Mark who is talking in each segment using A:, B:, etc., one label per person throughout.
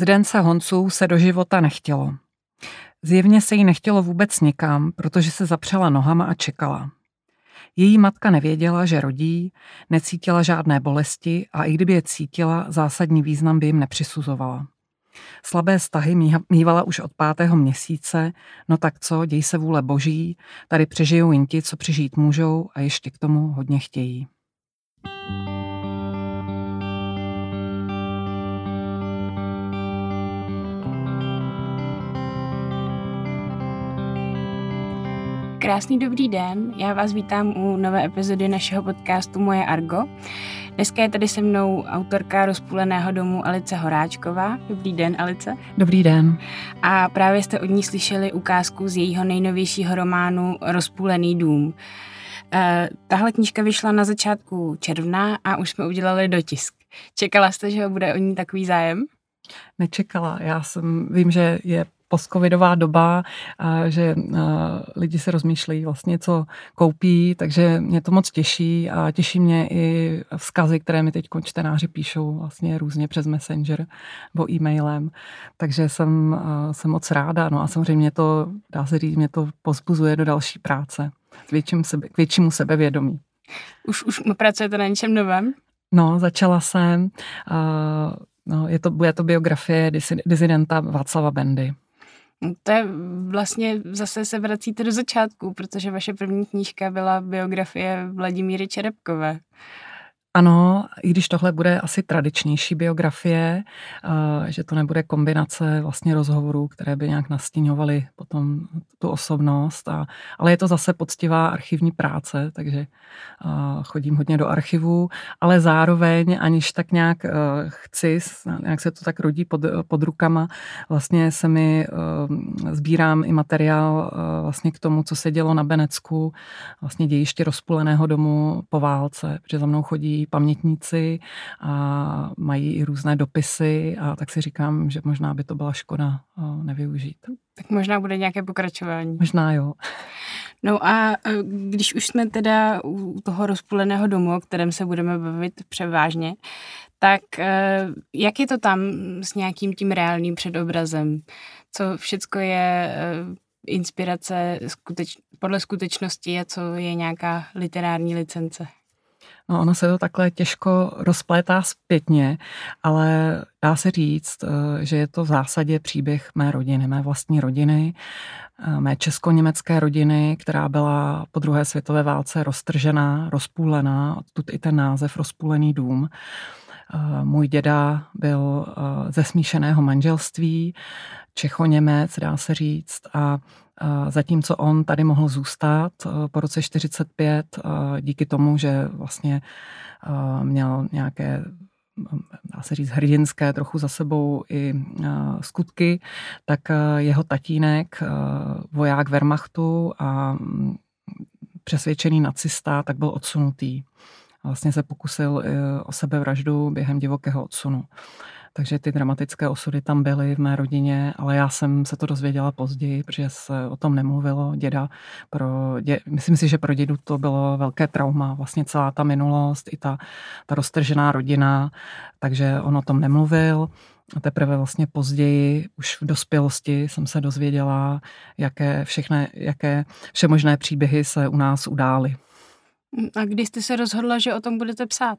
A: Zdence Honců se do života nechtělo. Zjevně se jí nechtělo vůbec nikam, protože se zapřela nohama a čekala. Její matka nevěděla, že rodí, necítila žádné bolesti a i kdyby je cítila, zásadní význam by jim nepřisuzovala. Slabé stahy mývala už od pátého měsíce, no tak co, děj se vůle boží, tady přežijou jen ti, co přežít můžou a ještě k tomu hodně chtějí.
B: Krásný dobrý den, já vás vítám u nové epizody našeho podcastu Moje Argo. Dneska je tady se mnou autorka rozpůleného domu Alice Horáčková. Dobrý den, Alice.
A: Dobrý den.
B: A právě jste od ní slyšeli ukázku z jejího nejnovějšího románu Rozpůlený dům. E, tahle knížka vyšla na začátku června a už jsme udělali dotisk. Čekala jste, že bude o ní takový zájem?
A: Nečekala. Já jsem, vím, že je postcovidová doba, a že lidi se rozmýšlejí vlastně, co koupí, takže mě to moc těší a těší mě i vzkazy, které mi teď čtenáři píšou vlastně různě přes Messenger nebo e-mailem, takže jsem, jsem moc ráda, no a samozřejmě to, dá se říct, mě to pozbuzuje do další práce k, větším sebe, k většímu sebevědomí.
B: Už, už pracujete na něčem novém?
A: No, začala jsem. Uh, no, je to, bude to biografie disidenta Václava Bendy.
B: To je vlastně, zase se vracíte do začátku, protože vaše první knížka byla biografie Vladimíry Čerepkové.
A: Ano, i když tohle bude asi tradičnější biografie, eh, že to nebude kombinace vlastně rozhovorů, které by nějak nastíňovaly potom tu osobnost, a, ale je to zase poctivá archivní práce, takže eh, chodím hodně do archivu, ale zároveň, aniž tak nějak eh, chci, nějak se to tak rodí pod, pod rukama, vlastně se mi sbírám i materiál vlastně k tomu, co se dělo na Benecku, vlastně dějiště rozpuleného domu po válce, protože za mnou chodí pamětníci a mají i různé dopisy a tak si říkám, že možná by to byla škoda nevyužít.
B: Tak možná bude nějaké pokračování.
A: Možná jo.
B: No a e, když už jsme teda u toho rozpůleného domu, o kterém se budeme bavit převážně, tak e, jak je to tam s nějakým tím reálným předobrazem? Co všecko je inspirace skuteč, podle skutečnosti a co je nějaká literární licence?
A: No, ono se to takhle těžko rozplétá zpětně, ale dá se říct, eh, že je to v zásadě příběh mé rodiny, mé vlastní rodiny, eh, mé česko-německé rodiny, která byla po druhé světové válce roztržená, rozpůlená, odtud i ten název Rozpůlený dům. Eh, můj děda byl ze smíšeného manželství, Čecho-Němec, dá se říct, a Zatímco on tady mohl zůstat eh, po roce 45 eh, díky tomu, že vlastně eh, měl nějaké dá se říct, hrdinské trochu za sebou i skutky, tak jeho tatínek, voják Wehrmachtu a mm, přesvědčený nacista, tak byl odsunutý. Vlastně se pokusil o sebevraždu během divokého odsunu. Takže ty dramatické osudy tam byly v mé rodině, ale já jsem se to dozvěděla později, protože se o tom nemluvilo. Děda pro dě, myslím si, že pro dědu to bylo velké trauma, vlastně celá ta minulost, i ta, ta roztržená rodina, takže on o tom nemluvil. A teprve vlastně později, už v dospělosti, jsem se dozvěděla, jaké, všechny, jaké všemožné příběhy se u nás udály.
B: A kdy jste se rozhodla, že o tom budete psát?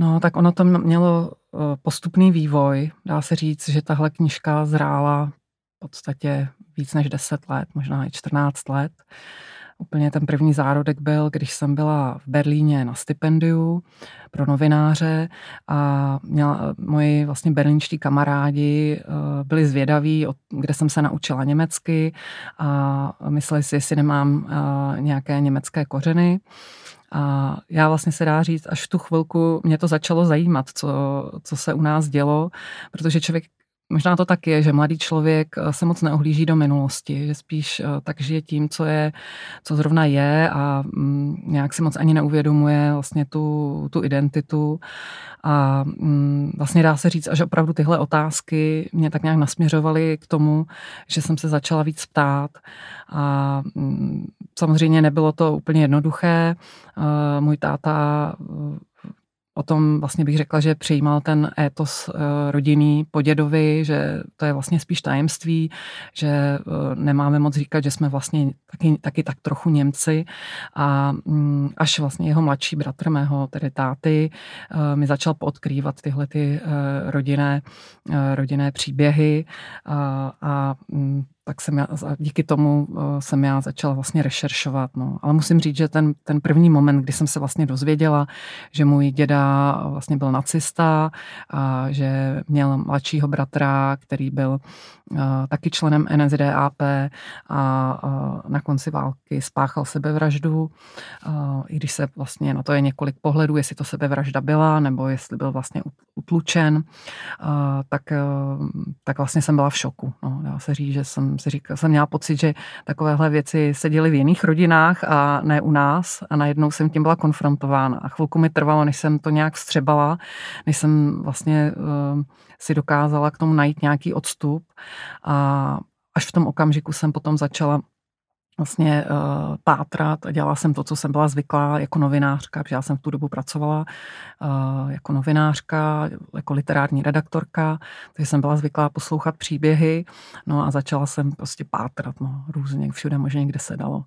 A: No, tak ono to mělo eh, postupný vývoj. Dá se říct, že tahle knižka zrála v podstatě víc než 10 let, možná i 14 let. Úplně ten první zárodek byl, když jsem byla v Berlíně na stipendiu pro novináře a měla, moji vlastně berlínští kamarádi eh, byli zvědaví, kde jsem se naučila německy a mysleli si, jestli nemám eh, nějaké německé kořeny. A já vlastně se dá říct, až v tu chvilku mě to začalo zajímat, co, co se u nás dělo, protože člověk Možná to tak je, že mladý člověk eh, se moc neohlíží do minulosti, že spíš eh, tak žije tím, co je, co zrovna je a mm, nějak si moc ani neuvědomuje vlastně tu, tu identitu. A mm, vlastně dá se říct, že opravdu tyhle otázky mě tak nějak nasměřovaly k tomu, že jsem se začala víc ptát. A mm, samozřejmě nebylo to úplně jednoduché. Eh, můj táta potom vlastně bych řekla, že přijímal ten étos rodinný po dědovi, že to je vlastně spíš tajemství, že nemáme moc říkat, že jsme vlastně taky, taky tak trochu Němci a mm, až vlastně jeho mladší bratr mého, tedy táty, mi začal podkrývat tyhle ty rodinné, rodinné příběhy a, a mm, tak jsem já, díky tomu eh, jsem já začala vlastně rešeršovat. No. Ale musím říct, že ten, ten první moment, kdy jsem se vlastně dozvěděla, že můj děda vlastně byl nacista a že měl mladšího bratra, který byl uh, taky členem NSDAP a uh, na konci války spáchal sebevraždu, uh, i když se vlastně na to je několik pohledů, jestli to sebevražda byla, nebo jestli byl vlastně utlučen, tak, tak vlastně jsem byla v šoku. No. Dá se říct, že jsem si říkal, jsem měla pocit, že takovéhle věci se děly v jiných rodinách a ne u nás a najednou jsem tím byla konfrontována. A chvilku mi trvalo, než jsem to nějak vstřebala, než jsem vlastně uh, si dokázala k tomu najít nějaký odstup a až v tom okamžiku jsem potom začala vlastně uh, pátrat a dělala jsem to, co jsem byla zvyklá jako novinářka, protože já jsem v tu dobu pracovala uh, jako novinářka, jako literární redaktorka, takže jsem byla zvyklá poslouchat příběhy, no a začala jsem prostě pátrat, no, různě, všude možně, kde se dalo.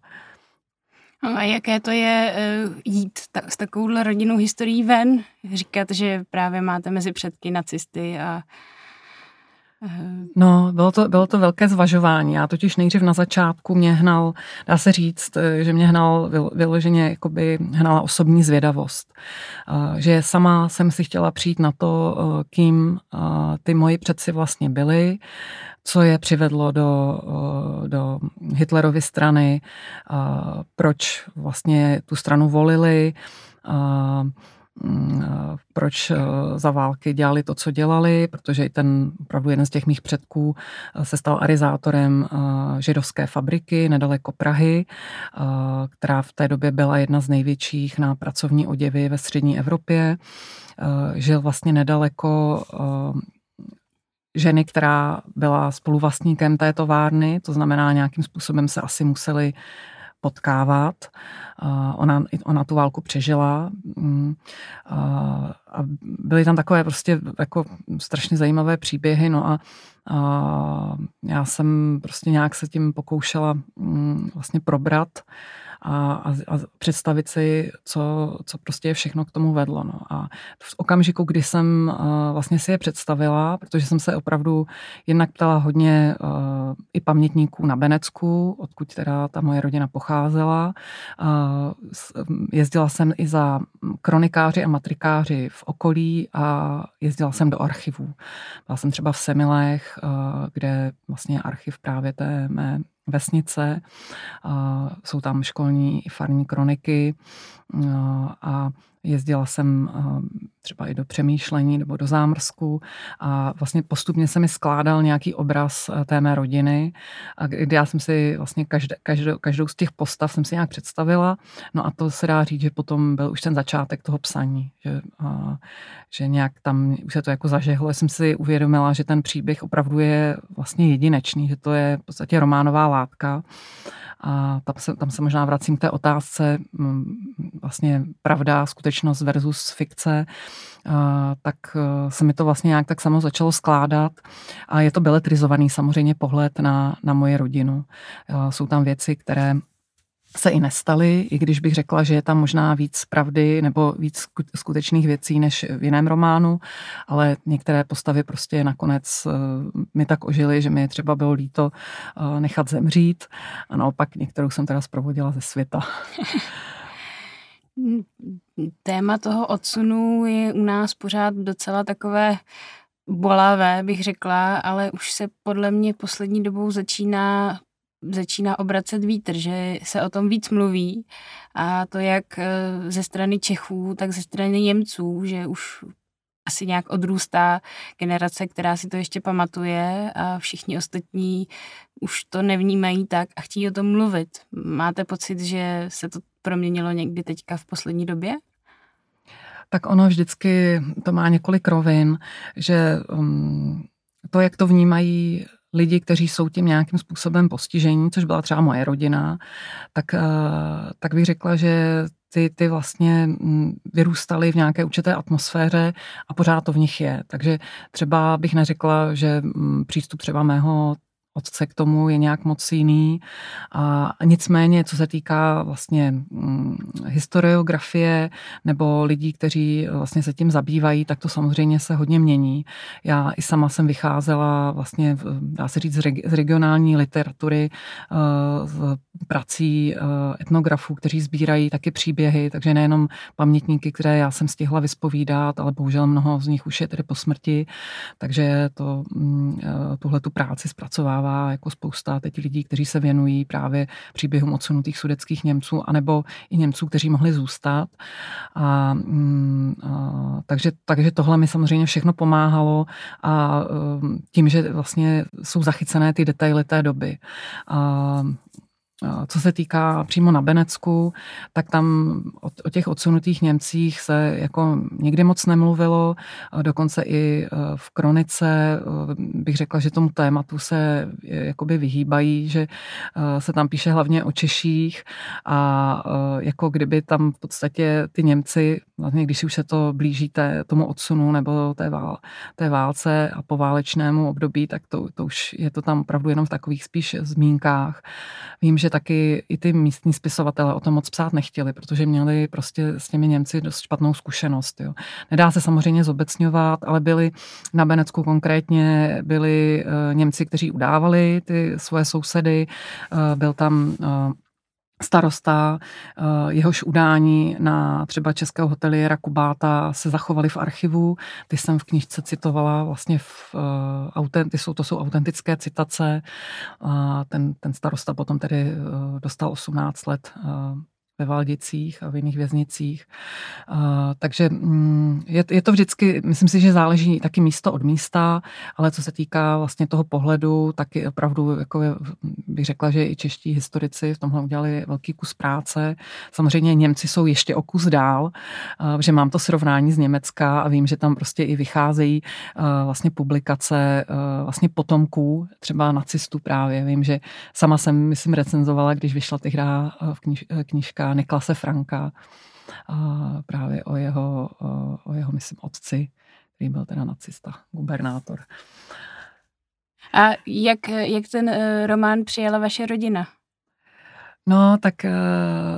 B: No a jaké to je uh, jít ta, s takovouhle rodinnou historií ven? Říkat, že právě máte mezi předky nacisty a
A: No, bylo to, bylo to velké zvažování. Já totiž nejdřív na začátku mě hnal, dá se říct, že mě hnal vyloženě, jakoby hnala osobní zvědavost. Že sama jsem si chtěla přijít na to, kým ty moji předci vlastně byli, co je přivedlo do, do Hitlerovy strany, proč vlastně tu stranu volili, proč eh, za války dělali to, co dělali, protože i ten opravdu jeden z těch mých předků eh, se stal arizátorem eh, židovské fabriky nedaleko Prahy, která v té době byla jedna z největších na pracovní oděvy ve střední Evropě. Žil vlastně nedaleko ženy, která byla spoluvlastníkem té továrny, to znamená nějakým způsobem se asi museli potkávat. Ona, ona tu válku přežila. Mm, a byly tam takové prostě jako strašně zajímavé příběhy, no a, a já jsem prostě nějak se tím pokoušela mm, vlastně probrat a, a, a představit si, co, co prostě je všechno k tomu vedlo. No. A v okamžiku, kdy jsem uh, vlastně si je představila, protože jsem se opravdu jednak ptala hodně uh, i pamětníků na Benecku, odkud teda ta moje rodina pocházela. Uh, jezdila jsem i za kronikáři a matrikáři v okolí a jezdila jsem do archivů. Byla jsem třeba v Semilech, uh, kde vlastně archiv právě té mé vesnice. Jsou tam školní i farní kroniky a Jezdila jsem eh, třeba i do přemýšlení nebo do zámrsku a vlastně postupně se mi skládal nějaký obraz eh, té mé rodiny, a kdy já jsem si vlastně každé, každou, každou z těch postav jsem si nějak představila. No a to se dá říct, že potom byl už ten začátek toho psaní, že, a, že nějak tam už se to jako zažehlo. Já jsem si uvědomila, že ten příběh opravdu je vlastně jedinečný, že to je v podstatě románová látka a tam se, tam se možná vracím k té otázce, mm, vlastně pravda, skutečnost versus fikce, tak e, se mi to vlastně nějak tak samo začalo skládat a je to beletrizovaný samozřejmě pohled na, na moje rodinu. Jsou tam věci, které se i nestaly, i když bych řekla, že je tam možná víc pravdy nebo víc skutečných věcí než v jiném románu, ale některé postavy prostě nakonec eh, mi tak ožily, že mi je třeba bylo líto eh, nechat zemřít a naopak některou jsem teda zprovodila ze světa.
B: Téma toho odsunu je u nás pořád docela takové bolavé, bych řekla, ale už se podle mě poslední dobou začíná začíná obracet vítr, že se o tom víc mluví a to jak eh, ze strany Čechů, tak ze strany Němců, že už asi nějak odrůstá generace, která si to ještě pamatuje a všichni ostatní už to nevnímají tak a chtějí o tom mluvit. Máte pocit, že se to proměnilo někdy teďka v poslední době?
A: Tak ono vždycky to má několik rovin, že um, to, jak to vnímají lidi, kteří jsou tím nějakým způsobem postižení, což byla třeba moje rodina, tak, eh, tak bych řekla, že ty, ty vlastně mm, vyrůstaly v nějaké určité atmosféře a pořád to v nich je. Takže třeba bych neřekla, že mm, přístup třeba mého otce k tomu je nějak moc jiný. A nicméně, co se týká vlastně hm, historiografie nebo lidí, kteří vlastně se tím zabývají, tak to samozřejmě se hodně mění. Já i sama jsem vycházela vlastně, dá se říct, z regionální literatury, eh, z prací eh, etnografů, kteří sbírají taky příběhy, takže nejenom pamětníky, které já jsem stihla vyspovídat, ale bohužel mnoho z nich už je tedy po smrti, takže to, eh, tuhle tu práci zpracovává stává jako spousta teď lidí, kteří se věnují právě příběhům odsunutých sudeckých Němců, anebo i Němců, kteří mohli zůstat. A, mm, a, takže, takže tohle mi samozřejmě všechno pomáhalo a um, tím, že vlastně jsou zachycené ty detaily té doby. A, co se týká přímo na Benecku, tak tam o, těch odsunutých Němcích se jako nikdy moc nemluvilo, dokonce i e, v kronice bych řekla, že tomu tématu se jakoby vyhýbají, že se tam píše hlavně o Češích a jako kdyby tam v podstatě ty Němci, vlastně když už se to blíží té, tomu odsunu nebo té, vál, té válce a poválečnému období, tak to, to už je to tam opravdu jenom v takových spíš zmínkách. Vím, že taky i ty místní spisovatele o tom moc psát nechtěli, protože měli prostě s těmi Němci dost špatnou zkušenost. Jo. Nedá se samozřejmě zobecňovat, ale byli na Benecku konkrétně byli uh, Němci, kteří udávali ty svoje sousedy. Uh, byl tam uh, starosta, eh, jehož udání na třeba českého hoteliera Kubáta se zachovaly v archivu. Ty jsem v knižce citovala vlastně v uh, ty jsou, to jsou autentické citace. Ten, ten starosta potom tedy uh, dostal 18 let ve Valdicích a v jiných věznicích. Uh, takže um, je, je to vždycky, myslím si, že záleží taky místo od místa, ale co se týká vlastně toho pohledu, tak je opravdu, jako je, bych řekla, že i čeští historici v tomhle udělali velký kus práce. Samozřejmě Němci jsou ještě o kus dál, uh, že mám to srovnání z Německa a vím, že tam prostě i vycházejí uh, vlastně publikace vlastně potomků, třeba nacistů právě. Vím, že sama jsem, myslím, recenzovala, když vyšla tehdy v kniž, knižka Niklase Franka, právě o jeho, o jeho, myslím, otci, který byl teda nacista, gubernátor.
B: A jak, jak ten eh, román přijala vaše rodina?
A: No, tak uh,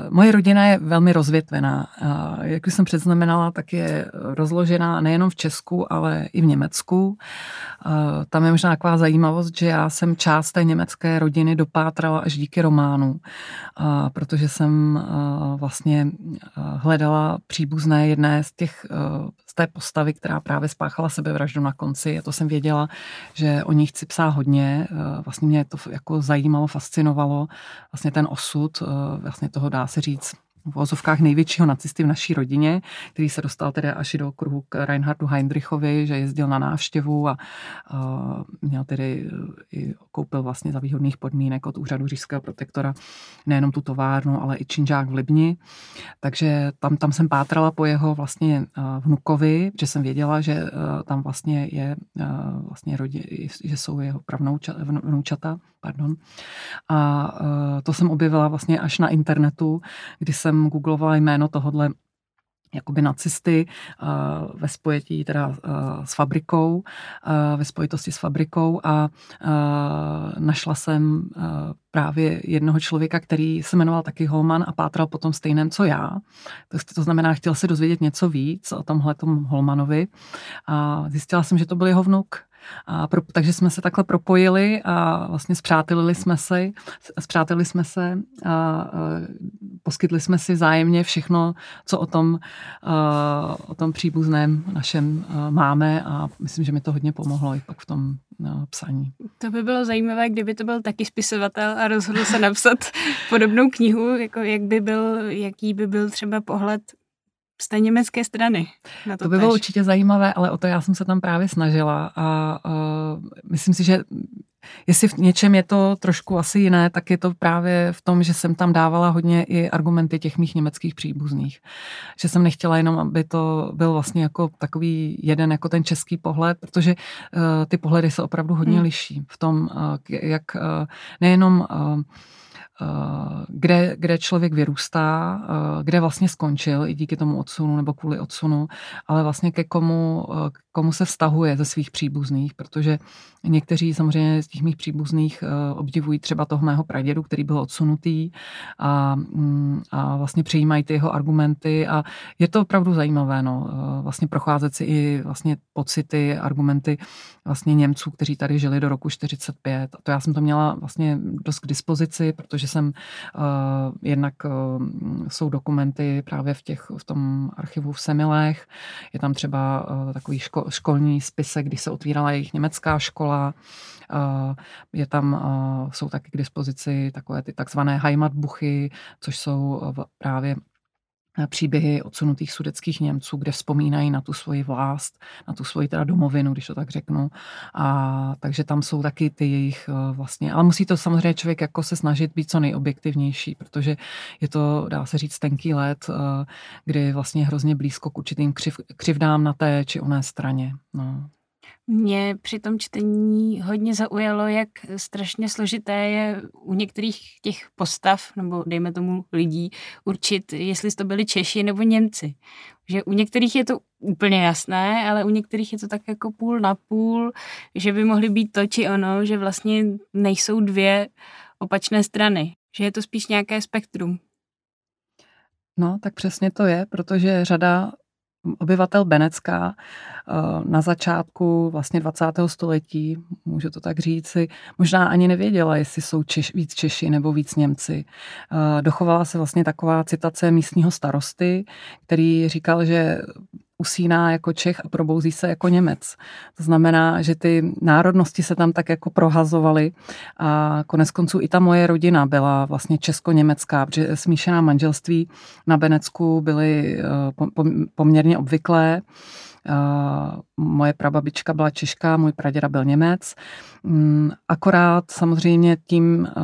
A: moje rodina je velmi rozvětvená. Uh, jak už jsem předznamenala, tak je rozložená nejenom v Česku, ale i v Německu. Uh, tam je možná taková zajímavost, že já jsem část té německé rodiny dopátrala až díky románu, uh, protože jsem uh, vlastně uh, hledala příbuzné jedné z těch uh, té postavy, která právě spáchala sebevraždu na konci. A to jsem věděla, že o ní chci psát hodně. Eh, vlastně mě to jako zajímalo, fascinovalo. Vlastně ten osud, eh, vlastně toho dá se říct, v vozovkách největšího nacisty v naší rodině, který se dostal tedy až do kruhu k Reinhardu Heinrichovi, že jezdil na návštěvu a, a měl tedy i koupil vlastně za výhodných podmínek od úřadu říšského protektora nejenom tu továrnu, ale i činžák v Libni. Takže tam, tam jsem pátrala po jeho vlastně vnukovi, že jsem věděla, že tam vlastně je vlastně rodi, že jsou jeho pravnoučata, pardon. A to jsem objevila vlastně až na internetu, kdy jsem jsem googlovala jméno tohodle jakoby nacisty uh, ve spojetí teda uh, s fabrikou, uh, ve spojitosti s fabrikou a našla jsem právě jednoho člověka, který se jmenoval taky Holman a pátral potom stejném, co já. To, to znamená, chtěl se dozvědět něco víc o tomhle Holmanovi a zjistila jsem, že to byl jeho vnuk. A pro, takže jsme se takhle propojili a vlastně zpřátelili jsme se, zpřátelili jsme se a, a poskytli jsme si zájemně všechno, co o tom, a, o tom příbuzném našem a, máme a myslím, že mi to hodně pomohlo i pak v tom a, psaní.
B: To by bylo zajímavé, kdyby to byl taky spisovatel a rozhodl se napsat podobnou knihu, jako jak by byl, jaký by byl třeba pohled z té německé strany.
A: Na to, to by bylo určitě zajímavé, ale o to já jsem se tam právě snažila a uh, myslím si, že jestli v něčem je to trošku asi jiné, tak je to právě v tom, že jsem tam dávala hodně i argumenty těch mých německých příbuzných. Že jsem nechtěla jenom, aby to byl vlastně jako takový jeden, jako ten český pohled, protože uh, ty pohledy se opravdu hodně hmm. liší v tom, uh, jak uh, nejenom uh, kde, kde člověk vyrůstá, kde vlastně skončil i díky tomu odsunu nebo kvůli odsunu, ale vlastně ke komu, komu se vztahuje ze svých příbuzných, protože někteří samozřejmě z těch mých příbuzných obdivují třeba toho mého pradědu, který byl odsunutý a, mm, a vlastně přijímají ty jeho argumenty a je to opravdu zajímavé, no, vlastně procházet si i vlastně pocity, argumenty vlastně Němců, kteří tady žili do roku 45. A to já jsem to měla vlastně dost k dispozici, protože jsem uh, jednak uh, jsou dokumenty právě v, těch, v tom archivu v Semilech. Je tam třeba uh, takový ško, školní spisek, když se otvírala jejich německá škola. Uh, je tam, uh, jsou taky k dispozici takové ty takzvané Heimatbuchy, což jsou uh, právě příběhy odsunutých sudeckých Němců, kde vzpomínají na tu svoji vlast, na tu svoji teda domovinu, když to tak řeknu. A takže tam jsou taky ty jejich eh, vlastně, ale musí to samozřejmě člověk jako se snažit být co nejobjektivnější, protože je to, dá se říct, tenký let, eh, kdy vlastně hrozně blízko k určitým křiv, křivdám na té či oné straně. No.
B: Mě při tom čtení hodně zaujalo, jak strašně složité je u některých těch postav, nebo dejme tomu lidí, určit, jestli to byli Češi nebo Němci. Že u některých je to úplně jasné, ale u některých je to tak jako půl na půl, že by mohly být to či ono, že vlastně nejsou dvě opačné strany. Že je to spíš nějaké spektrum.
A: No, tak přesně to je, protože řada obyvatel Benecka eh, na začátku vlastně 20. století, můžu to tak říci, možná ani nevěděla, jestli jsou Češ, víc Češi nebo víc Němci. Eh, dochovala se vlastně taková citace místního starosty, který říkal, že usíná jako Čech a probouzí se jako Němec. To znamená, že ty národnosti se tam tak jako prohazovaly a konec konců i ta moje rodina byla vlastně česko-německá, protože smíšená manželství na Benecku byly eh, poměrně obvyklé. Eh, moje prababička byla Češka, můj praděda byl Němec. Mm, akorát samozřejmě tím, eh,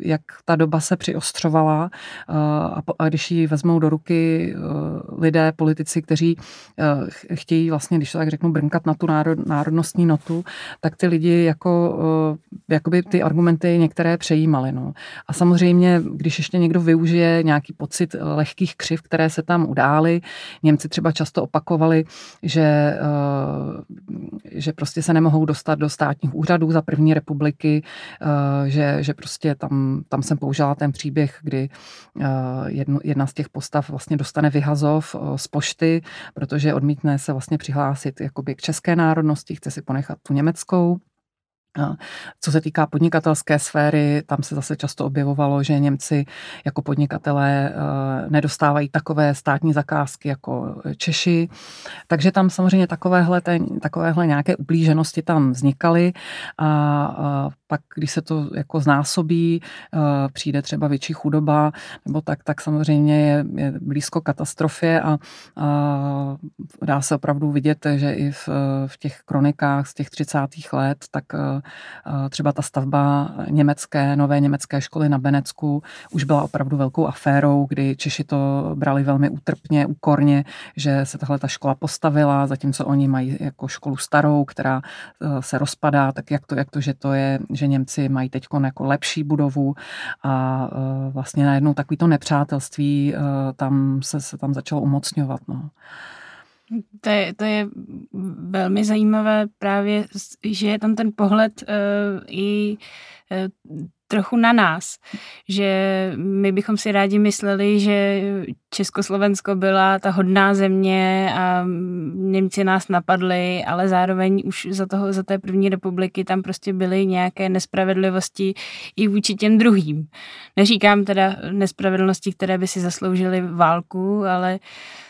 A: jak ta doba se přiostřovala eh, a když ji vezmou do ruky lidé, politici, kteří chtějí vlastně, když to tak řeknu, brnkat na tu národnostní notu, tak ty lidi jako, jakoby ty argumenty některé přejímali. No. A samozřejmě, když ještě někdo využije nějaký pocit lehkých křiv, které se tam udály, Němci třeba často opakovali, že, eh, že prostě se nemohou dostat do státních úřadů za první republiky, eh, že, že prostě tam, tam jsem použila ten příběh, kdy eh, jedna z těch postav vlastně dostane vyhazov z pošty, protože odmítne se vlastně přihlásit jakoby k české národnosti, chce si ponechat tu německou. Co se týká podnikatelské sféry, tam se zase často objevovalo, že Němci jako podnikatelé eh, nedostávají takové státní zakázky jako Češi. Takže tam samozřejmě takovéhle, takovéhle nějaké ublíženosti tam vznikaly a pak, když se to jako znásobí, eh, přijde třeba větší chudoba, nebo tak, tak samozřejmě je, je blízko katastrofě a, a dá se opravdu vidět, že i v, v těch kronikách z těch 30. let, tak eh, třeba ta stavba německé, nové německé školy na Benecku už byla opravdu velkou aférou, kdy Češi to brali velmi útrpně, úkorně, že se tahle ta škola postavila, zatímco oni mají jako školu starou, která eh, se rozpadá, tak jak to, jak to že to je, Němci mají teď jako lepší budovu a eh, vlastně najednou takovýto nepřátelství eh, tam se, se tam začalo umocňovat. No.
B: To je, to je velmi zajímavé právě, že je tam ten pohled uh, i uh, trochu na nás, že my bychom si rádi mysleli, že Československo byla ta hodná země a Němci nás napadli, ale zároveň už za, toho, za té první republiky tam prostě byly nějaké nespravedlivosti i vůči těm druhým. Neříkám teda nespravedlnosti, které by si zasloužily válku, ale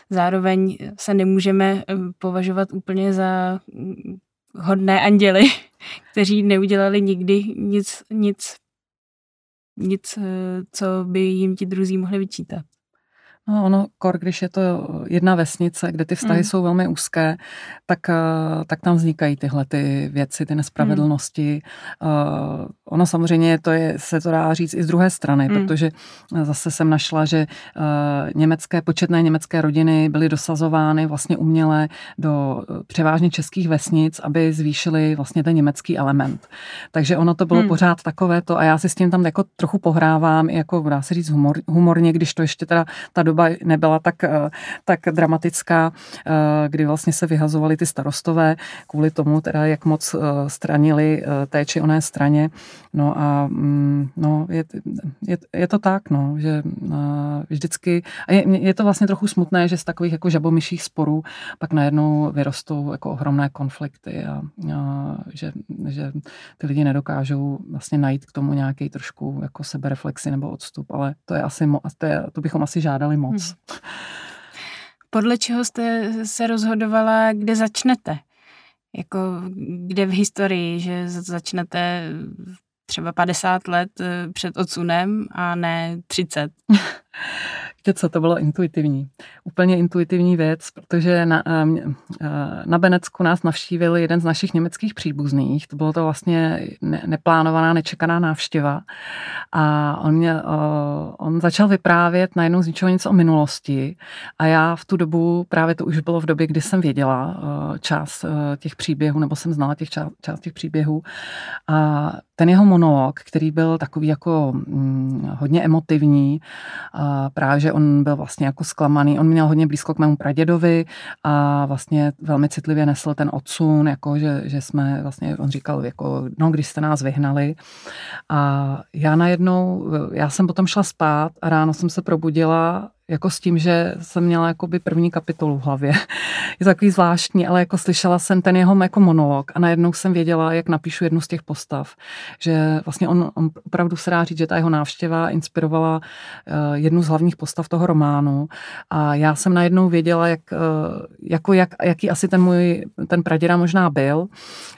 B: zároveň se nemůžeme eh, považovat úplně za mm, hodné anděly, kteří neudělali nikdy nic, nic, nic, eh, co by jim ti druzí mohli vyčítat.
A: No ono, kor, když je to jedna vesnice, kde ty vztahy mm. jsou velmi úzké, tak, eh, tak tam vznikají tyhle ty věci, ty nespravedlnosti. Mm. Uh, ono samozřejmě to je, se to dá říct i z druhé strany, mm. protože zase jsem našla, že uh, německé, početné německé rodiny byly dosazovány vlastně uměle do převážně českých vesnic, aby zvýšily vlastně ten německý element. Takže ono to bylo mm. pořád takové to a já si s tím tam jako trochu pohrávám, jako dá se říct humor, humorně, když to ještě teda ta doba nebyla tak, eh, tak dramatická, eh, kdy vlastně se vyhazovali ty starostové kvůli tomu, teda jak moc eh, stranili té či oné straně. No a mm, no, je, je, je to tak, no, že vždycky, a je, je to vlastně trochu smutné, že z takových jako žabomyších sporů pak najednou vyrostou jako ohromné konflikty a, a že, že ty lidi nedokážou vlastně najít k tomu nějaký trošku jako sebereflexi nebo odstup, ale to je asi, to, je, to bychom asi žádali moc. Hmm.
B: Podle čeho jste se rozhodovala, kde začnete? Jako kde v historii, že začnete třeba 50 let eh, před odsunem a ne 30?
A: Víte co, to bylo intuitivní. Úplně intuitivní věc, protože na, eh, eh, na Benecku nás navštívil jeden z našich německých příbuzných. To bylo to vlastně neplánovaná, nečekaná návštěva. A on, mě, eh, on začal vyprávět najednou z ničeho něco o minulosti. A já v tu dobu, právě to už bylo v době, kdy jsem věděla část těch příběhů, nebo jsem znala těch část, část těch příběhů. A ten jeho monolog, který byl takový jako hm, hodně emotivní, a právě, že on byl vlastně jako zklamaný. On měl hodně blízko k mému pradědovi a vlastně velmi citlivě nesl ten odsun, jako že, že jsme vlastně, on říkal, jako, no, když jste nás vyhnali. A já najednou, já jsem potom šla spát a ráno jsem se probudila jako s tím, že jsem měla jakoby první kapitolu v hlavě. Je takový zvláštní, ale jako slyšela jsem ten jeho jako monolog a najednou jsem věděla, jak napíšu jednu z těch postav. Že vlastně on, on opravdu se dá říct, že ta jeho návštěva inspirovala uh, jednu z hlavních postav toho románu a já jsem najednou věděla, jak, uh, jako jak, jaký asi ten můj, ten praděda možná byl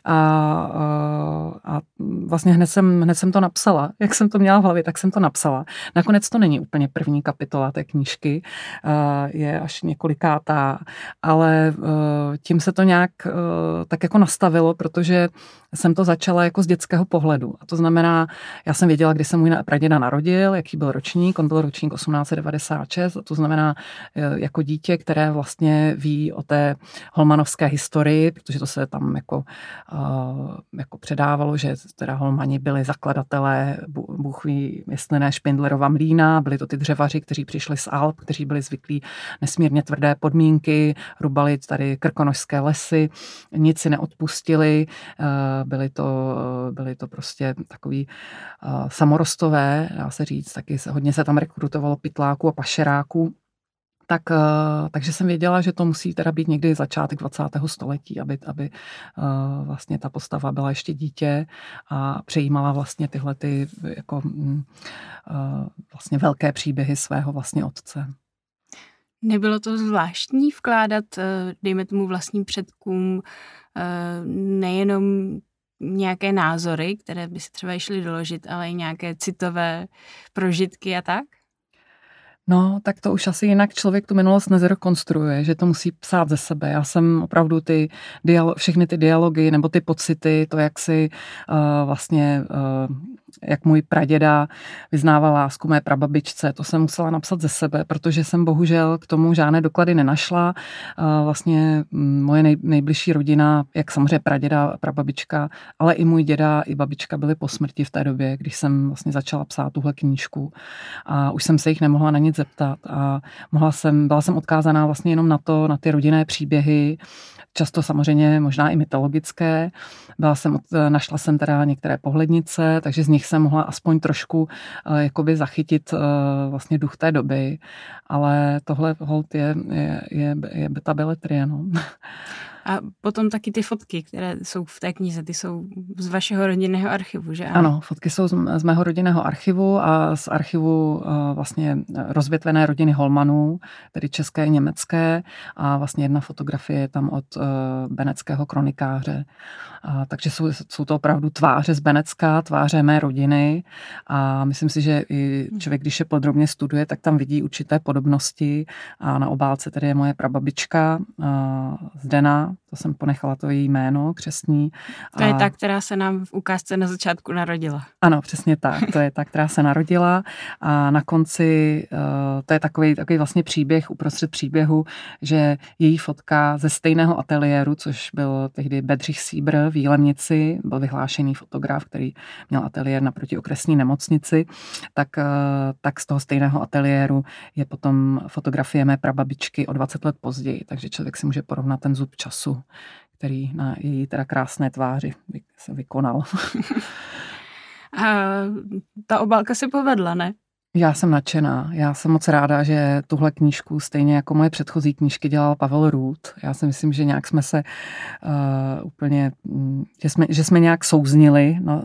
A: a, uh, a vlastně hned jsem, hned jsem to napsala. Jak jsem to měla v hlavě, tak jsem to napsala. Nakonec to není úplně první kapitola té knížky, knížky, eh, je až několikátá, ale eh, tím se to nějak eh, tak jako nastavilo, protože jsem to začala jako z dětského pohledu. A to znamená, já jsem věděla, kdy se můj praděda narodil, jaký byl ročník, on byl ročník 1896, a to znamená jako dítě, které vlastně ví o té holmanovské historii, protože to se tam jako, jako předávalo, že teda holmani byli zakladatelé, Bůh ví, jestli ne Špindlerova mlína, byli to ty dřevaři, kteří přišli z Alp, kteří byli zvyklí nesmírně tvrdé podmínky, rubali tady krkonožské lesy, nic si neodpustili, byli to, byli to prostě takový samorostové, dá se říct, taky hodně se tam rekrutovalo pytláků a pašeráků, tak, takže jsem věděla, že to musí teda být někdy začátek 20. století, aby, aby vlastně ta postava byla ještě dítě a přejímala vlastně tyhle ty jako mm, vlastně velké příběhy svého vlastně otce.
B: Nebylo to zvláštní vkládat, eh, dejme tomu vlastním předkům, eh, nejenom nějaké názory, které by si třeba šly doložit, ale i nějaké citové prožitky a tak?
A: No, tak to už asi jinak člověk tu minulost nezrekonstruuje, že to musí psát ze sebe. Já jsem opravdu ty dialo- všechny ty dialogy nebo ty pocity, to, jak si uh, vlastně uh, jak můj praděda vyznával lásku mé prababičce. To jsem musela napsat ze sebe, protože jsem bohužel k tomu žádné doklady nenašla. Vlastně mm, moje nej, nejbližší rodina, jak samozřejmě praděda prababička, ale i můj děda i babička byli po smrti v té době, když jsem vlastně začala psát tuhle knížku. A už jsem se jich nemohla na nic zeptat a mohla jsem, byla jsem odkázaná vlastně jenom na to, na ty rodinné příběhy, často samozřejmě možná i mytologické. Byla jsem, našla jsem teda některé pohlednice, takže z nich jsem mohla aspoň trošku uh, jakoby zachytit uh, vlastně duch té doby, ale tohle hold je, je, je, je beta beletrie, no.
B: A potom taky ty fotky, které jsou v té knize, ty jsou z vašeho rodinného archivu, že
A: ano? Ano, fotky jsou z, z mého rodinného archivu a z archivu uh, vlastně rozvětvené rodiny Holmanů, tedy české i německé a vlastně jedna fotografie je tam od uh, beneckého kronikáře. A, takže jsou, jsou to opravdu tváře z Benecka, tváře mé rodiny a myslím si, že i člověk, když je podrobně studuje, tak tam vidí určité podobnosti a na obálce tedy je moje prababička Zdena, to jsem ponechala to její jméno křesní.
B: To a... je ta, která se nám v ukázce na začátku narodila.
A: Ano, přesně tak. To je ta, která se narodila a na konci uh, to je takový, takový vlastně příběh uprostřed příběhu, že její fotka ze stejného ateliéru, což byl tehdy Bedřich Síbr v Jílemnici, byl vyhlášený fotograf, který měl ateliér naproti okresní nemocnici, tak, uh, tak z toho stejného ateliéru je potom fotografie mé prababičky o 20 let později, takže člověk si může porovnat ten zub času který na její teda krásné tváři se vykonal.
B: A ta obálka se povedla, ne?
A: Já jsem nadšená. Já jsem moc ráda, že tuhle knížku, stejně jako moje předchozí knížky, dělal Pavel Růd. Já si myslím, že nějak jsme se uh, úplně, mm, že jsme, že jsme nějak souznili no,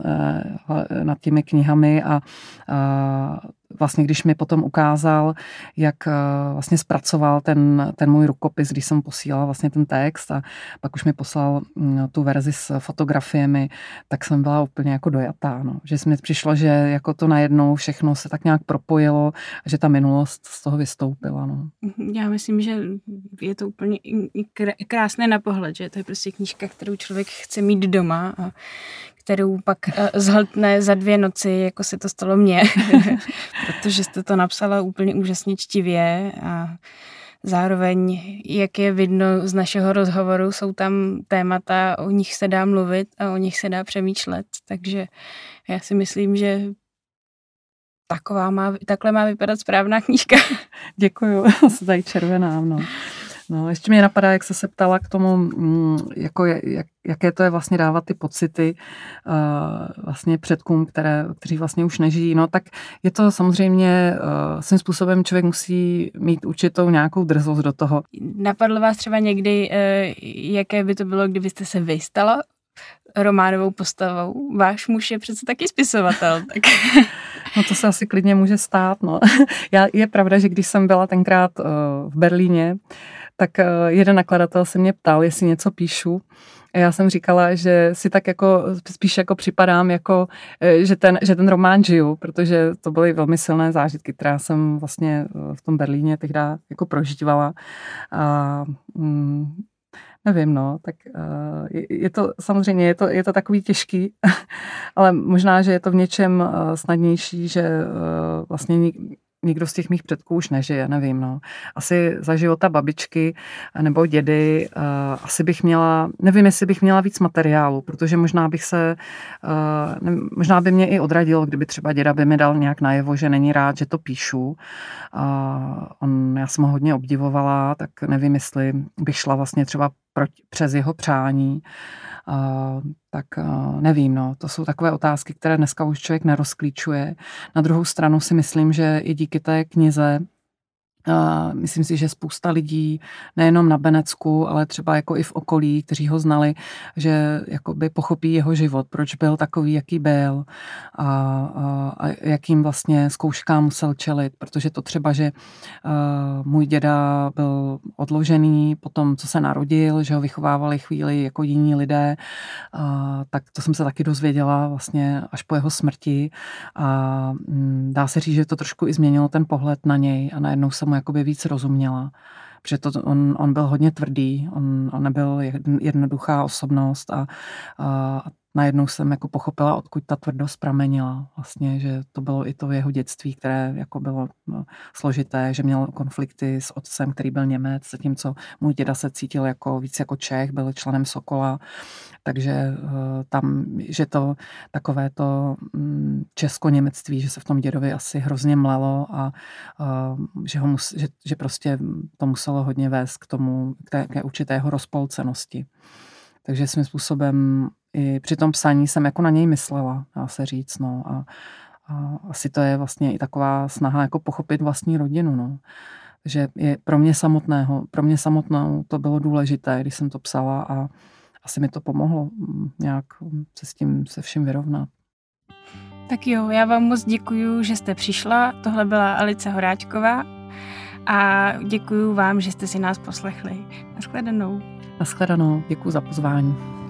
A: uh, nad těmi knihami a uh, vlastně když mi potom ukázal, jak eh, vlastně zpracoval ten, ten můj rukopis, když jsem posílal vlastně ten text a pak už mi poslal mm, tu verzi s fotografiemi, tak jsem byla úplně jako dojatá, no. že mi přišlo, že jako to najednou všechno se tak nějak propojilo, že ta minulost z toho vystoupila. No.
B: Já myslím, že je to úplně krásné na pohled, že to je prostě knížka, kterou člověk chce mít doma a kterou pak uh, zhltne za dvě noci, jako se to stalo mně, protože jste to napsala úplně úžasně čtivě a zároveň, jak je vidno z našeho rozhovoru, jsou tam témata, o nich se dá mluvit a o nich se dá přemýšlet, takže já si myslím, že taková má, takhle má vypadat správná knížka.
A: Děkuju, se tady červená, no. No, ještě mě napadá, jak se se ptala k tomu, mm, jako jak, jaké to je vlastně dávat ty pocity uh, vlastně předkům, které, kteří vlastně už nežijí. No tak je to samozřejmě uh, svým způsobem člověk musí mít určitou nějakou drzost do toho.
B: Napadlo vás třeba někdy, uh, jaké by to bylo, kdybyste se vystala románovou postavou. Váš muž je přece taky spisovatel. Tak.
A: No to se asi klidně může stát. No. Já, je pravda, že když jsem byla tenkrát uh, v Berlíně, tak eh, jeden nakladatel se mě ptal, jestli něco píšu. A já jsem říkala, že si tak jako spíš jako připadám, jako, eh, že, ten, že ten román žiju, protože to byly velmi silné zážitky, která jsem vlastně eh, v tom Berlíně tehdy jako prožívala. A, mm, nevím, no, tak je, to, samozřejmě je to, je to takový těžký, ale možná, že je to v něčem snadnější, že vlastně nikdo z těch mých předků už nežije, nevím, no. Asi za života babičky nebo dědy uh, asi bych měla, nevím, jestli bych měla víc materiálu, protože možná bych se, uh, ne, možná by mě i odradilo, kdyby třeba děda by mi dal nějak najevo, že není rád, že to píšu. Uh, on, já jsem ho hodně obdivovala, tak nevím, jestli bych šla vlastně třeba proti, přes jeho přání. Uh, tak uh, nevím, no, to jsou takové otázky, které dneska už člověk nerozklíčuje. Na druhou stranu si myslím, že i díky té knize myslím si, že spousta lidí, nejenom na Benecku, ale třeba jako i v okolí, kteří ho znali, že jakoby pochopí jeho život, proč byl takový, jaký byl a, a, a jakým vlastně zkouškám musel čelit, protože to třeba, že můj děda byl odložený po tom, co se narodil, že ho vychovávali chvíli jako jiní lidé, uh, tak to jsem se taky dozvěděla vlastně až po jeho smrti. A um, dá se říct, že to trošku i změnilo ten pohled na něj a najednou jsem mu jakoby víc rozuměla. Protože to, on, on byl hodně tvrdý, on, on nebyl jednoduchá osobnost a, a najednou jsem jako pochopila, odkud ta tvrdost pramenila. Vlastně, že to bylo i to jeho dětství, které jako bylo no, složité, že měl konflikty s otcem, který byl Němec, zatímco můj děda se cítil jako víc jako Čech, byl členem Sokola, takže uh, tam, že to takové to um, česko-němectví, že se v tom dědovi asi hrozně mlelo a uh, že, ho mus, že, že prostě to muselo hodně vést k tomu, k té, k určité jeho rozpolcenosti. Takže svým způsobem i při tom psaní jsem jako na něj myslela, dá se říct, no. A, a asi to je vlastně i taková snaha jako pochopit vlastní rodinu, no. že je pro mě samotného, pro mě samotnou to bylo důležité, když jsem to psala a asi mi to pomohlo mm, nějak se s tím se vším vyrovnat.
B: Tak jo, já vám moc děkuji, že jste přišla. Tohle byla Alice Horáčková a děkuji vám, že jste si nás poslechli. Naschledanou.
A: Naschledanou, děkuji za pozvání.